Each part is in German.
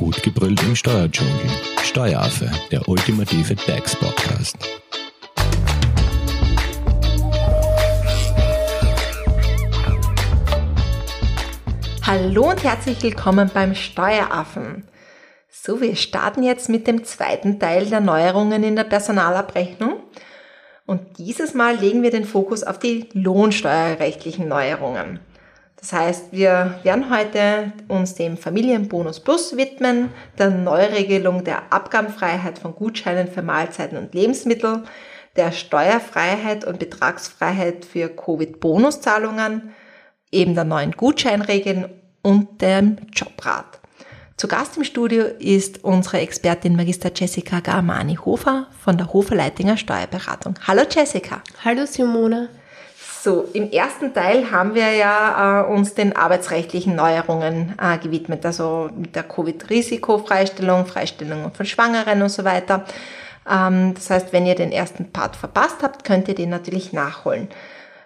Gut gebrüllt im Steuerdschungel. Steueraffe, der ultimative DAX-Podcast. Hallo und herzlich willkommen beim Steueraffen. So, wir starten jetzt mit dem zweiten Teil der Neuerungen in der Personalabrechnung. Und dieses Mal legen wir den Fokus auf die lohnsteuerrechtlichen Neuerungen. Das heißt, wir werden heute uns dem Familienbonus Plus widmen, der Neuregelung der Abgabenfreiheit von Gutscheinen für Mahlzeiten und Lebensmittel, der Steuerfreiheit und Betragsfreiheit für Covid-Bonuszahlungen, eben der neuen Gutscheinregeln und dem Jobrat. Zu Gast im Studio ist unsere Expertin Magister Jessica Garmani-Hofer von der Hofer-Leitinger Steuerberatung. Hallo Jessica. Hallo Simone. So, im ersten Teil haben wir ja äh, uns den arbeitsrechtlichen Neuerungen äh, gewidmet, also mit der Covid-Risikofreistellung, Freistellung von Schwangeren und so weiter. Ähm, das heißt, wenn ihr den ersten Part verpasst habt, könnt ihr den natürlich nachholen.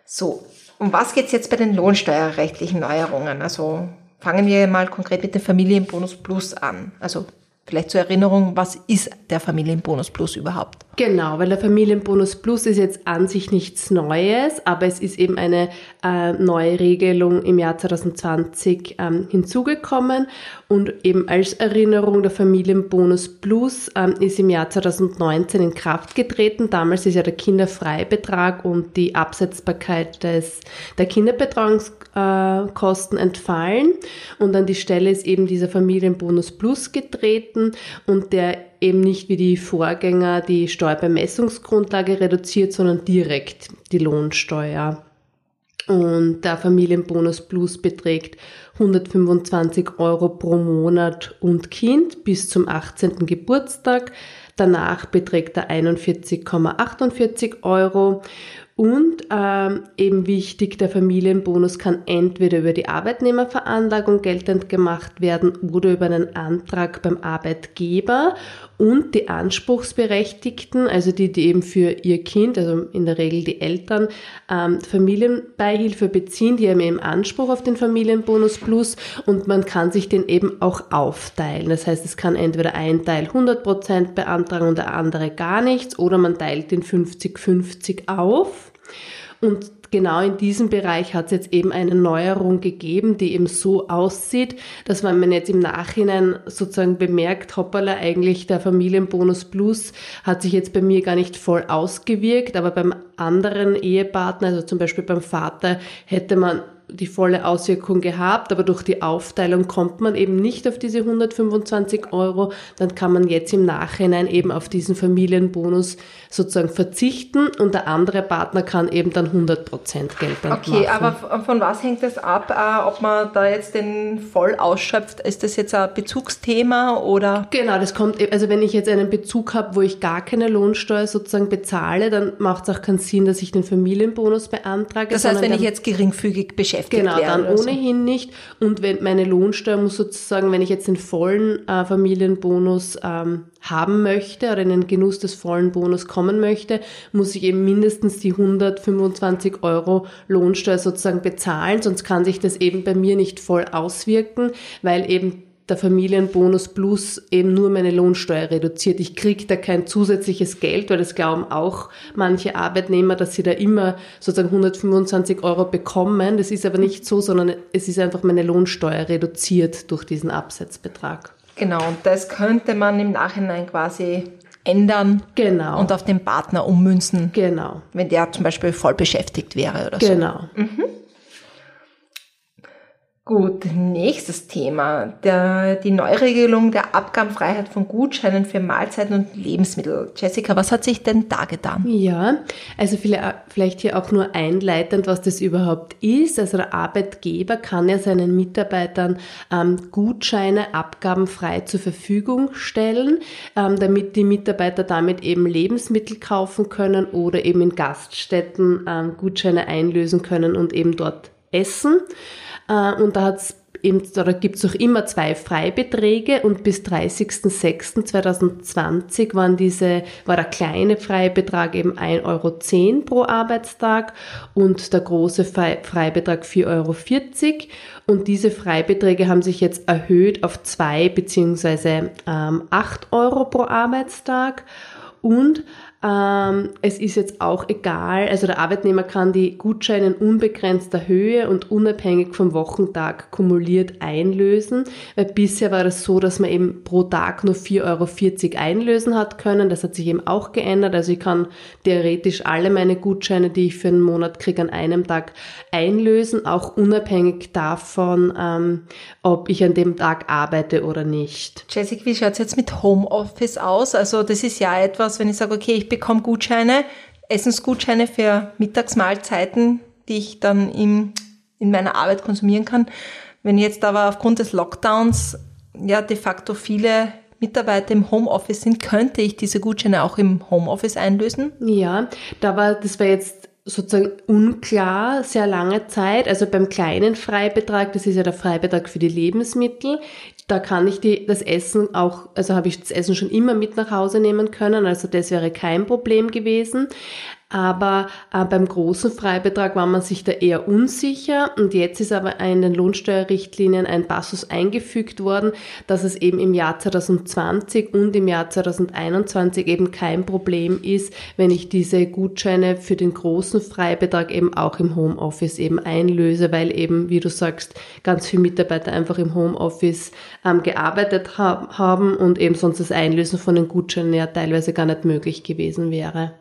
So, um was geht's jetzt bei den lohnsteuerrechtlichen Neuerungen? Also fangen wir mal konkret mit dem Familienbonus Plus an. Also Vielleicht zur Erinnerung, was ist der Familienbonus Plus überhaupt? Genau, weil der Familienbonus Plus ist jetzt an sich nichts Neues, aber es ist eben eine äh, neue Regelung im Jahr 2020 ähm, hinzugekommen und eben als Erinnerung der Familienbonus Plus ähm, ist im Jahr 2019 in Kraft getreten. Damals ist ja der Kinderfreibetrag und die Absetzbarkeit des, der Kinderbetreuungskosten äh, entfallen und an die Stelle ist eben dieser Familienbonus Plus getreten treten und der eben nicht wie die Vorgänger die Steuerbemessungsgrundlage reduziert, sondern direkt die Lohnsteuer. Und der Familienbonus Plus beträgt 125 Euro pro Monat und Kind bis zum 18. Geburtstag. Danach beträgt er 41,48 Euro und ähm, eben wichtig, der Familienbonus kann entweder über die Arbeitnehmerveranlagung geltend gemacht werden oder über einen Antrag beim Arbeitgeber. Und die Anspruchsberechtigten, also die, die eben für ihr Kind, also in der Regel die Eltern, ähm, Familienbeihilfe beziehen, die haben eben Anspruch auf den Familienbonus Plus und man kann sich den eben auch aufteilen. Das heißt, es kann entweder ein Teil 100% beantragen und der andere gar nichts oder man teilt den 50-50 auf. Und genau in diesem Bereich hat es jetzt eben eine Neuerung gegeben, die eben so aussieht, dass man jetzt im Nachhinein sozusagen bemerkt, hoppala, eigentlich der Familienbonus Plus hat sich jetzt bei mir gar nicht voll ausgewirkt, aber beim anderen Ehepartner, also zum Beispiel beim Vater, hätte man die volle Auswirkung gehabt, aber durch die Aufteilung kommt man eben nicht auf diese 125 Euro, dann kann man jetzt im Nachhinein eben auf diesen Familienbonus sozusagen verzichten und der andere Partner kann eben dann 100 Prozent Geld okay, machen. Okay, aber von was hängt das ab, äh, ob man da jetzt den voll ausschöpft? Ist das jetzt ein Bezugsthema oder? Genau, das kommt, also wenn ich jetzt einen Bezug habe, wo ich gar keine Lohnsteuer sozusagen bezahle, dann macht es auch keinen Sinn, dass ich den Familienbonus beantrage. Das heißt, wenn ich jetzt geringfügig beschäftigt beschäftigt genau, werden. Genau, dann ohnehin so. nicht. Und wenn meine Lohnsteuer muss sozusagen, wenn ich jetzt den vollen äh, Familienbonus ähm, haben möchte oder in den Genuss des vollen Bonus kommen möchte, muss ich eben mindestens die 125 Euro Lohnsteuer sozusagen bezahlen, sonst kann sich das eben bei mir nicht voll auswirken, weil eben der Familienbonus Plus eben nur meine Lohnsteuer reduziert. Ich kriege da kein zusätzliches Geld, weil das glauben auch manche Arbeitnehmer, dass sie da immer sozusagen 125 Euro bekommen. Das ist aber nicht so, sondern es ist einfach meine Lohnsteuer reduziert durch diesen Absetzbetrag. Genau, und das könnte man im Nachhinein quasi ändern genau. und auf den Partner ummünzen. Genau. Wenn der zum Beispiel voll beschäftigt wäre oder so. Genau. Mhm. Gut, nächstes Thema. Der, die Neuregelung der Abgabenfreiheit von Gutscheinen für Mahlzeiten und Lebensmittel. Jessica, was hat sich denn da getan? Ja, also vielleicht hier auch nur einleitend, was das überhaupt ist. Also der Arbeitgeber kann ja seinen Mitarbeitern ähm, Gutscheine abgabenfrei zur Verfügung stellen, ähm, damit die Mitarbeiter damit eben Lebensmittel kaufen können oder eben in Gaststätten ähm, Gutscheine einlösen können und eben dort essen. Äh, und da hat es eben, oder gibt es auch immer zwei Freibeträge und bis 30.06.2020 waren diese, war der kleine Freibetrag eben 1,10 Euro pro Arbeitstag und der große Freibetrag 4,40 Euro. Und diese Freibeträge haben sich jetzt erhöht auf zwei beziehungsweise ähm, 8 Euro pro Arbeitstag. Und ähm, es ist jetzt auch egal, also der Arbeitnehmer kann die Gutscheine in unbegrenzter Höhe und unabhängig vom Wochentag kumuliert einlösen, weil bisher war das so, dass man eben pro Tag nur 4,40 Euro einlösen hat können. Das hat sich eben auch geändert. Also ich kann theoretisch alle meine Gutscheine, die ich für einen Monat kriege, an einem Tag einlösen, auch unabhängig davon, ähm, ob ich an dem Tag arbeite oder nicht. Jessica, wie schaut es jetzt mit Homeoffice aus? Also das ist ja etwas, wenn ich sage, okay, ich bekomme Gutscheine, Essensgutscheine für Mittagsmahlzeiten, die ich dann im, in meiner Arbeit konsumieren kann. Wenn jetzt aber aufgrund des Lockdowns ja de facto viele Mitarbeiter im Homeoffice sind, könnte ich diese Gutscheine auch im Homeoffice einlösen? Ja, da war, das war jetzt sozusagen unklar sehr lange Zeit. Also beim kleinen Freibetrag, das ist ja der Freibetrag für die Lebensmittel, da kann ich die, das Essen auch, also habe ich das Essen schon immer mit nach Hause nehmen können, also das wäre kein Problem gewesen. Aber äh, beim großen Freibetrag war man sich da eher unsicher und jetzt ist aber in den Lohnsteuerrichtlinien ein Passus eingefügt worden, dass es eben im Jahr 2020 und im Jahr 2021 eben kein Problem ist, wenn ich diese Gutscheine für den großen Freibetrag eben auch im Homeoffice eben einlöse, weil eben, wie du sagst, ganz viele Mitarbeiter einfach im Homeoffice ähm, gearbeitet hab, haben und eben sonst das Einlösen von den Gutscheinen ja teilweise gar nicht möglich gewesen wäre.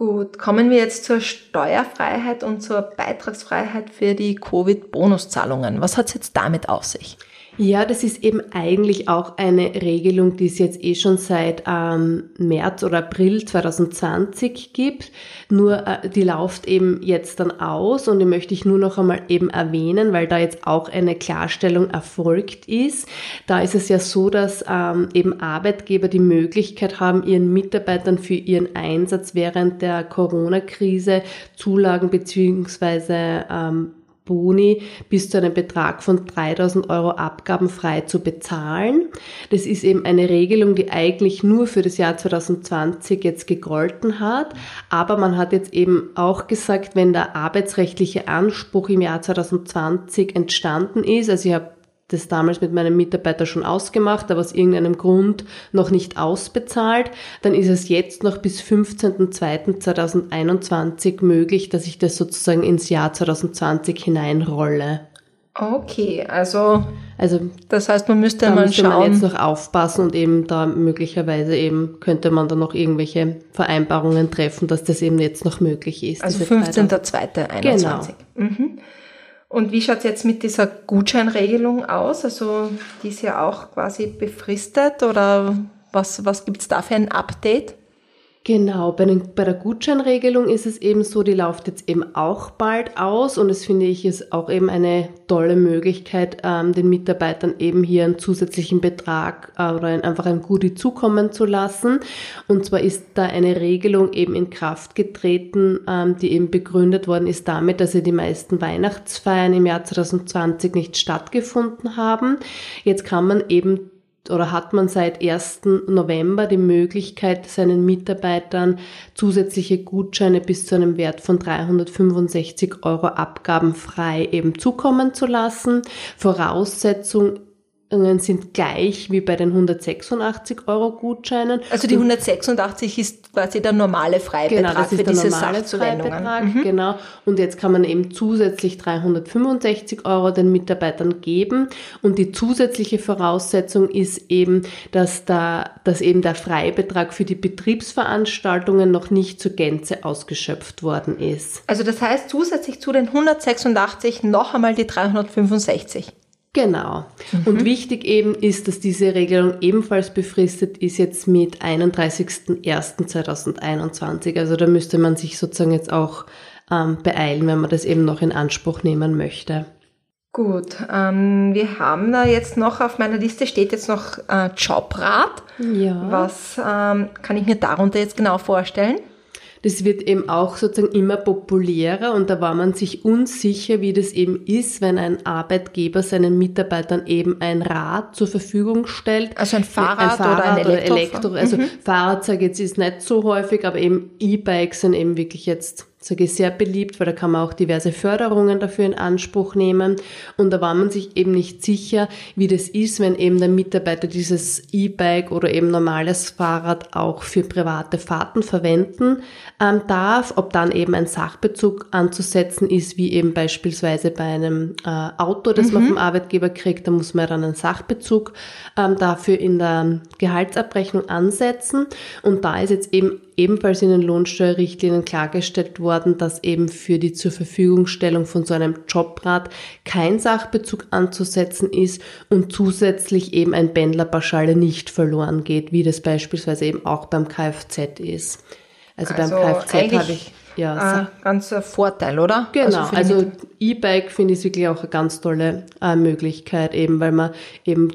Gut, kommen wir jetzt zur Steuerfreiheit und zur Beitragsfreiheit für die Covid-Bonuszahlungen. Was hat es jetzt damit auf sich? Ja, das ist eben eigentlich auch eine Regelung, die es jetzt eh schon seit ähm, März oder April 2020 gibt. Nur äh, die läuft eben jetzt dann aus und die möchte ich nur noch einmal eben erwähnen, weil da jetzt auch eine Klarstellung erfolgt ist. Da ist es ja so, dass ähm, eben Arbeitgeber die Möglichkeit haben, ihren Mitarbeitern für ihren Einsatz während der Corona-Krise Zulagen beziehungsweise ähm, Boni bis zu einem Betrag von 3000 Euro abgabenfrei zu bezahlen. Das ist eben eine Regelung, die eigentlich nur für das Jahr 2020 jetzt gegolten hat. Aber man hat jetzt eben auch gesagt, wenn der arbeitsrechtliche Anspruch im Jahr 2020 entstanden ist, also ich habe das damals mit meinem Mitarbeiter schon ausgemacht, aber aus irgendeinem Grund noch nicht ausbezahlt, dann ist es jetzt noch bis 15.02.2021 möglich, dass ich das sozusagen ins Jahr 2020 hineinrolle. Okay, also, also das heißt, man müsste da mal müsste schauen. man jetzt noch aufpassen und eben da möglicherweise eben könnte man da noch irgendwelche Vereinbarungen treffen, dass das eben jetzt noch möglich ist. Also 15.02.21. Genau. Mhm. Und wie schaut's jetzt mit dieser Gutscheinregelung aus? Also die ist ja auch quasi befristet oder was, was gibt's da für ein Update? Genau, bei, den, bei der Gutscheinregelung ist es eben so, die läuft jetzt eben auch bald aus und es finde ich ist auch eben eine tolle Möglichkeit, ähm, den Mitarbeitern eben hier einen zusätzlichen Betrag äh, oder ein, einfach ein Goodie zukommen zu lassen. Und zwar ist da eine Regelung eben in Kraft getreten, ähm, die eben begründet worden ist damit, dass ja die meisten Weihnachtsfeiern im Jahr 2020 nicht stattgefunden haben. Jetzt kann man eben oder hat man seit 1. November die Möglichkeit, seinen Mitarbeitern zusätzliche Gutscheine bis zu einem Wert von 365 Euro abgabenfrei eben zukommen zu lassen. Voraussetzung sind gleich wie bei den 186 Euro Gutscheinen. Also die 186 ist quasi der normale Freibetrag genau, das ist für der diese normale Freibetrag, mhm. genau. Und jetzt kann man eben zusätzlich 365 Euro den Mitarbeitern geben. Und die zusätzliche Voraussetzung ist eben, dass da, dass eben der Freibetrag für die Betriebsveranstaltungen noch nicht zur Gänze ausgeschöpft worden ist. Also das heißt zusätzlich zu den 186 noch einmal die 365. Genau. Mhm. Und wichtig eben ist, dass diese Regelung ebenfalls befristet ist jetzt mit 31.01.2021. Also da müsste man sich sozusagen jetzt auch ähm, beeilen, wenn man das eben noch in Anspruch nehmen möchte. Gut, ähm, wir haben da jetzt noch auf meiner Liste steht jetzt noch äh, Jobrat. Ja. Was ähm, kann ich mir darunter jetzt genau vorstellen? Das wird eben auch sozusagen immer populärer und da war man sich unsicher, wie das eben ist, wenn ein Arbeitgeber seinen Mitarbeitern eben ein Rad zur Verfügung stellt. Also ein Fahrrad, ein Fahrrad oder ein Elektro. Elektro also mhm. Fahrrad, sage ich jetzt, ist nicht so häufig, aber eben E-Bikes sind eben wirklich jetzt sage ich, sehr beliebt, weil da kann man auch diverse Förderungen dafür in Anspruch nehmen. Und da war man sich eben nicht sicher, wie das ist, wenn eben der Mitarbeiter dieses E-Bike oder eben normales Fahrrad auch für private Fahrten verwenden ähm, darf, ob dann eben ein Sachbezug anzusetzen ist, wie eben beispielsweise bei einem äh, Auto, das mhm. man vom Arbeitgeber kriegt, da muss man dann einen Sachbezug ähm, dafür in der Gehaltsabrechnung ansetzen. Und da ist jetzt eben ebenfalls in den Lohnsteuerrichtlinien klargestellt worden, dass eben für die zur Verfügungstellung von so einem Jobrad kein Sachbezug anzusetzen ist und zusätzlich eben ein Pendlerpauschale nicht verloren geht, wie das beispielsweise eben auch beim Kfz ist. Also, also beim Kfz habe ich ja, äh, ganzer Vorteil, oder? Genau, also, also E-Bike finde ich wirklich auch eine ganz tolle äh, Möglichkeit, eben weil man eben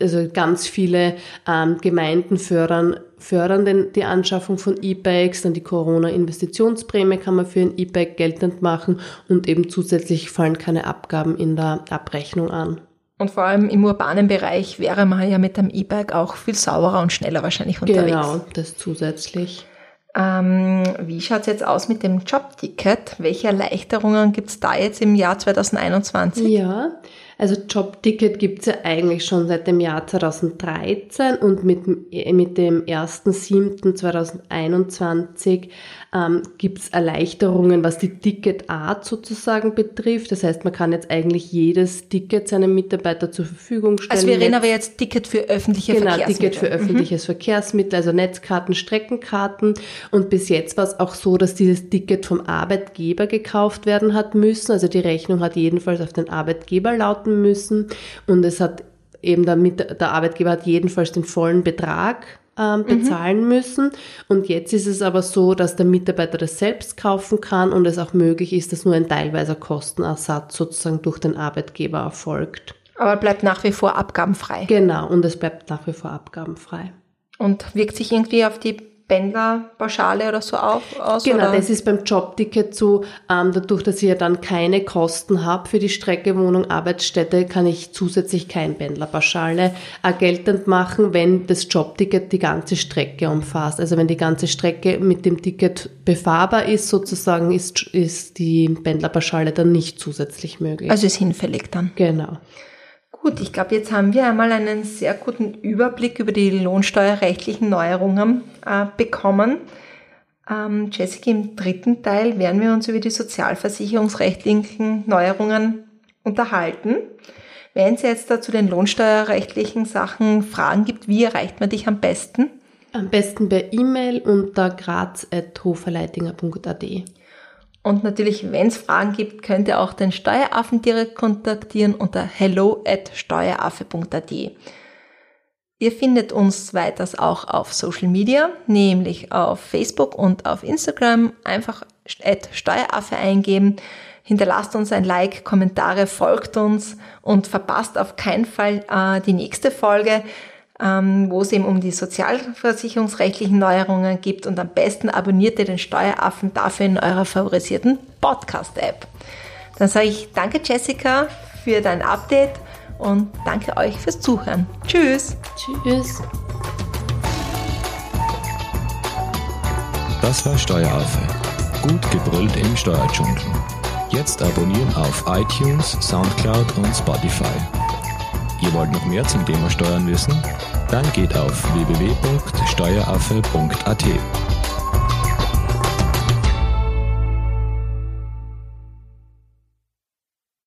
also ganz viele ähm, Gemeinden fördern, fördern den, die Anschaffung von E-Bikes, dann die Corona-Investitionsprämie kann man für ein E-Bike geltend machen und eben zusätzlich fallen keine Abgaben in der Abrechnung an. Und vor allem im urbanen Bereich wäre man ja mit dem E-Bike auch viel sauberer und schneller wahrscheinlich unterwegs. Genau, das zusätzlich. Ähm, wie schaut's jetzt aus mit dem Jobticket? Welche Erleichterungen gibt's da jetzt im Jahr 2021? Ja, also Jobticket gibt's ja eigentlich schon seit dem Jahr 2013 und mit, mit dem 1.7.2021 ähm, gibt's Erleichterungen, was die Ticketart sozusagen betrifft. Das heißt, man kann jetzt eigentlich jedes Ticket seinem Mitarbeiter zur Verfügung stellen. Also wir reden aber jetzt Ticket für öffentliche genau, Verkehrsmittel. Ticket für öffentliches mhm. Verkehrsmittel, also Netzkarten, Streckenkarten. Und bis jetzt war es auch so, dass dieses Ticket vom Arbeitgeber gekauft werden hat müssen. Also die Rechnung hat jedenfalls auf den Arbeitgeber lauten arbeiten müssen und es hat eben damit der Arbeitgeber hat jedenfalls den vollen Betrag ähm, mhm. bezahlen mhm. müssen. Und jetzt ist es aber so, dass der Mitarbeiter das selbst kaufen kann und es auch möglich ist, dass nur ein teilweiser Kostenersatz sozusagen durch den Arbeitgeber erfolgt. Aber bleibt nach wie vor abgabenfrei. Genau, und es bleibt nach wie vor abgabenfrei. Und wirkt sich irgendwie auf die Pendlerpauschale oder so auf, aus? Genau, oder? das ist beim Jobticket so, ähm, dadurch, dass ich ja dann keine Kosten habe für die Strecke Wohnung, Arbeitsstätte, kann ich zusätzlich kein Pendlerpauschale äh, geltend machen, wenn das Jobticket die ganze Strecke umfasst. Also wenn die ganze Strecke mit dem Ticket befahrbar ist, sozusagen, ist, ist die Pendlerpauschale dann nicht zusätzlich möglich. Also ist hinfällig dann. Genau. Gut, ich glaube, jetzt haben wir einmal einen sehr guten Überblick über die lohnsteuerrechtlichen Neuerungen äh, bekommen. Ähm, Jessica, im dritten Teil werden wir uns über die sozialversicherungsrechtlichen Neuerungen unterhalten. Wenn es jetzt da zu den lohnsteuerrechtlichen Sachen Fragen gibt, wie erreicht man dich am besten? Am besten per E-Mail unter graz.hoferleitinger.at. Und natürlich, wenn es Fragen gibt, könnt ihr auch den Steueraffen direkt kontaktieren unter hello at steueraffe.at. Ihr findet uns weiters auch auf Social Media, nämlich auf Facebook und auf Instagram. Einfach at Steueraffe eingeben. Hinterlasst uns ein Like, Kommentare, folgt uns und verpasst auf keinen Fall äh, die nächste Folge wo es eben um die sozialversicherungsrechtlichen Neuerungen gibt und am besten abonniert ihr den Steueraffen dafür in eurer favorisierten Podcast-App. Dann sage ich danke Jessica für dein Update und danke euch fürs Zuhören. Tschüss. Tschüss. Das war Steueraffe. Gut gebrüllt im Steuerdschungel. Jetzt abonnieren auf iTunes, Soundcloud und Spotify. Ihr wollt noch mehr zum Thema Steuern wissen? Dann geht auf www.steueraffe.at.